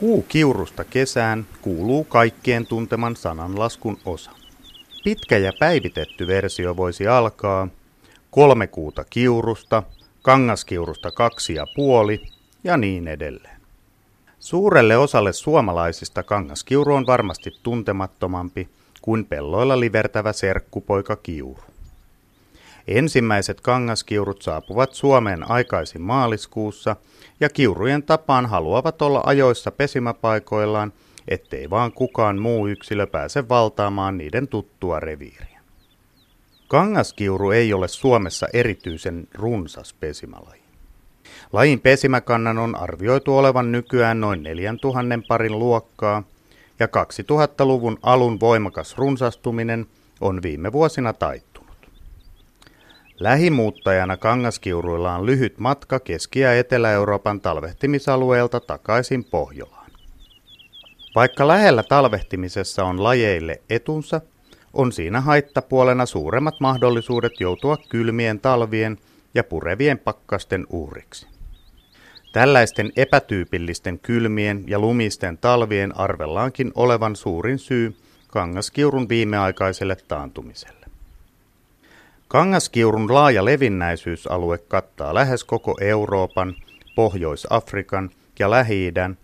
Kuu kiurusta kesään kuuluu kaikkien tunteman sananlaskun osa. Pitkä ja päivitetty versio voisi alkaa kolme kuuta kiurusta, kangaskiurusta kaksi ja puoli ja niin edelleen. Suurelle osalle suomalaisista kangaskiuru on varmasti tuntemattomampi kuin pelloilla livertävä serkkupoika kiuru. Ensimmäiset kangaskiurut saapuvat Suomeen aikaisin maaliskuussa ja kiurujen tapaan haluavat olla ajoissa pesimäpaikoillaan, ettei vaan kukaan muu yksilö pääse valtaamaan niiden tuttua reviiriä. Kangaskiuru ei ole Suomessa erityisen runsas pesimälaji. Lajin pesimäkannan on arvioitu olevan nykyään noin 4000 parin luokkaa, ja 2000-luvun alun voimakas runsastuminen on viime vuosina taittunut. Lähimuuttajana kangaskiuruilla on lyhyt matka Keski- ja Etelä-Euroopan talvehtimisalueelta takaisin Pohjolaan. Vaikka lähellä talvehtimisessa on lajeille etunsa, on siinä haittapuolena suuremmat mahdollisuudet joutua kylmien talvien ja purevien pakkasten uhriksi. Tällaisten epätyypillisten kylmien ja lumisten talvien arvellaankin olevan suurin syy kangaskiurun viimeaikaiselle taantumiselle. Kangaskiurun laaja levinnäisyysalue kattaa lähes koko Euroopan, Pohjois-Afrikan ja Lähi-idän,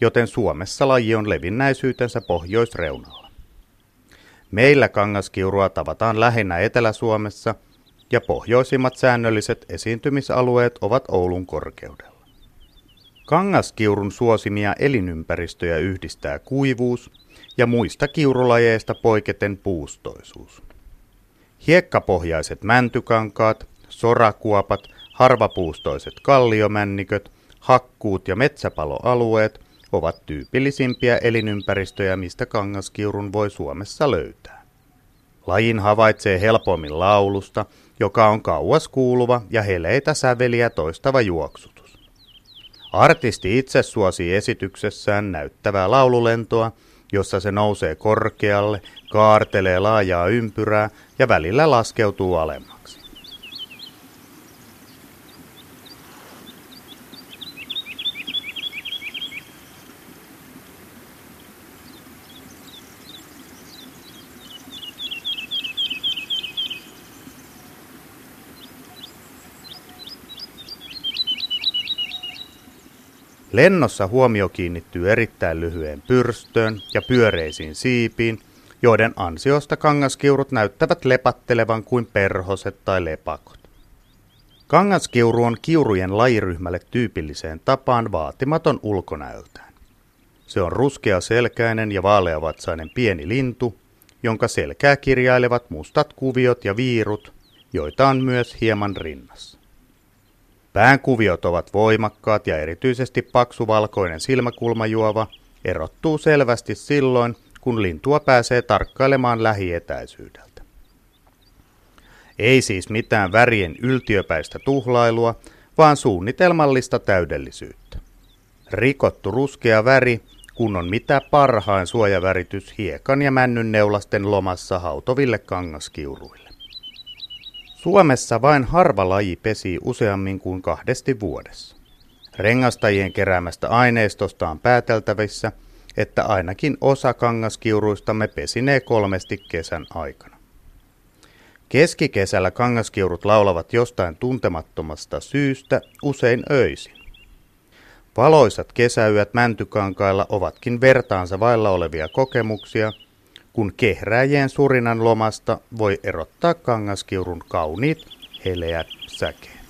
joten Suomessa laji on levinnäisyytensä pohjoisreunalla. Meillä kangaskiurua tavataan lähinnä Etelä-Suomessa ja pohjoisimmat säännölliset esiintymisalueet ovat Oulun korkeudella. Kangaskiurun suosimia elinympäristöjä yhdistää kuivuus ja muista kiurulajeista poiketen puustoisuus. Hiekkapohjaiset mäntykankaat, sorakuopat, harvapuustoiset kalliomänniköt, hakkuut ja metsäpaloalueet ovat tyypillisimpiä elinympäristöjä, mistä kangaskiurun voi Suomessa löytää. Lajin havaitsee helpommin laulusta, joka on kauas kuuluva ja heleitä säveliä toistava juoksutus. Artisti itse suosii esityksessään näyttävää laululentoa, jossa se nousee korkealle, kaartelee laajaa ympyrää ja välillä laskeutuu alemmaksi. Lennossa huomio kiinnittyy erittäin lyhyen pyrstöön ja pyöreisiin siipiin, joiden ansiosta kangaskiurut näyttävät lepattelevan kuin perhoset tai lepakot. Kangaskiuru on kiurujen lajiryhmälle tyypilliseen tapaan vaatimaton ulkonäöltään. Se on ruskea selkäinen ja vaaleavatsainen pieni lintu, jonka selkää kirjailevat mustat kuviot ja viirut, joita on myös hieman rinnassa. Pään kuviot ovat voimakkaat ja erityisesti paksu valkoinen silmäkulmajuova erottuu selvästi silloin, kun lintua pääsee tarkkailemaan lähietäisyydeltä. Ei siis mitään värien yltiöpäistä tuhlailua, vaan suunnitelmallista täydellisyyttä. Rikottu ruskea väri, kun on mitä parhain suojaväritys hiekan ja männyn neulasten lomassa hautoville kangaskiuruille. Suomessa vain harva laji pesii useammin kuin kahdesti vuodessa. Rengastajien keräämästä aineistosta on pääteltävissä, että ainakin osa kangaskiuruistamme pesinee kolmesti kesän aikana. Keskikesällä kangaskiurut laulavat jostain tuntemattomasta syystä usein öisin. Valoisat kesäyöt mäntykankailla ovatkin vertaansa vailla olevia kokemuksia, kun kehrääjien surinan lomasta voi erottaa kangaskiurun kauniit, heleät säkeet.